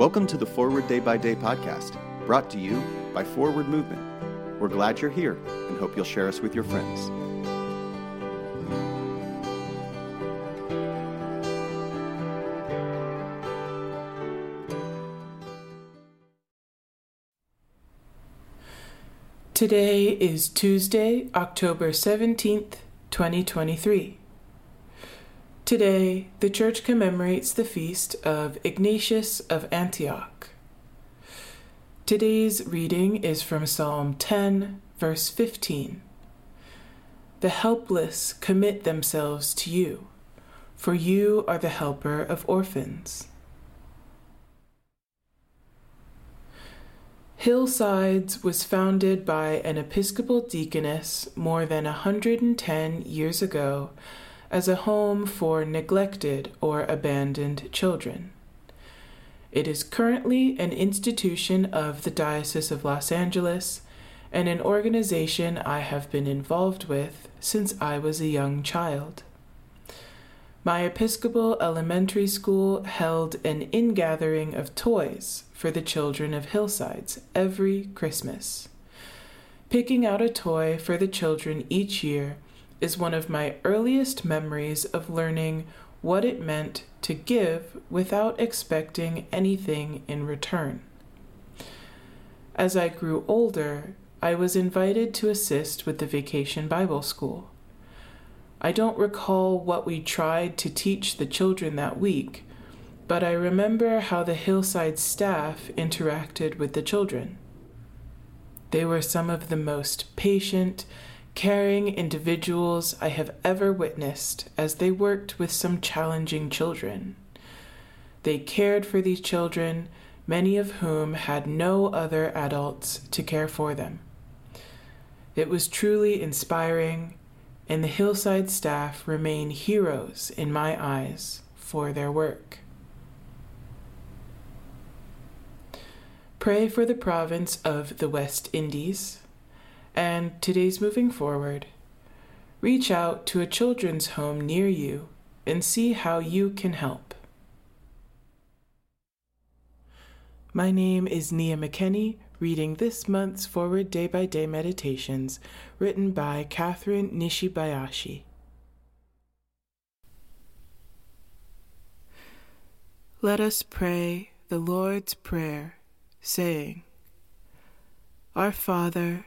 Welcome to the Forward Day by Day podcast, brought to you by Forward Movement. We're glad you're here and hope you'll share us with your friends. Today is Tuesday, October 17th, 2023. Today, the Church commemorates the feast of Ignatius of Antioch. Today's reading is from Psalm 10, verse 15. The helpless commit themselves to you, for you are the helper of orphans. Hillsides was founded by an Episcopal deaconess more than a 110 years ago as a home for neglected or abandoned children. It is currently an institution of the Diocese of Los Angeles and an organization I have been involved with since I was a young child. My Episcopal elementary school held an ingathering of toys for the children of Hillsides every Christmas. Picking out a toy for the children each year is one of my earliest memories of learning what it meant to give without expecting anything in return. As I grew older, I was invited to assist with the Vacation Bible School. I don't recall what we tried to teach the children that week, but I remember how the Hillsides staff interacted with the children. They were some of the most patient, caring individuals I have ever witnessed as they worked with some challenging children. They cared for these children, many of whom had no other adults to care for them. It was truly inspiring and the Hillsides staff remain heroes in my eyes for their work. Pray for the province of the West Indies, and today's moving forward. Reach out to a children's home near you and see how you can help. My name is Nia McKenney, reading this month's Forward Day by Day Meditations, written by Kathryn Nishibayashi. Let us pray the Lord's Prayer, saying, Our Father,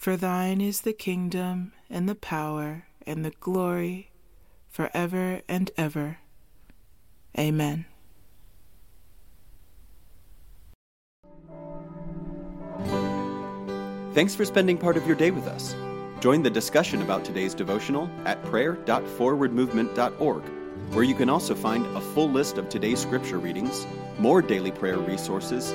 For thine is the kingdom, and the power, and the glory, for ever and ever. Amen. Thanks for spending part of your day with us. Join the discussion about today's devotional at prayer.forwardmovement.org, where you can also find a full list of today's scripture readings, more daily prayer resources,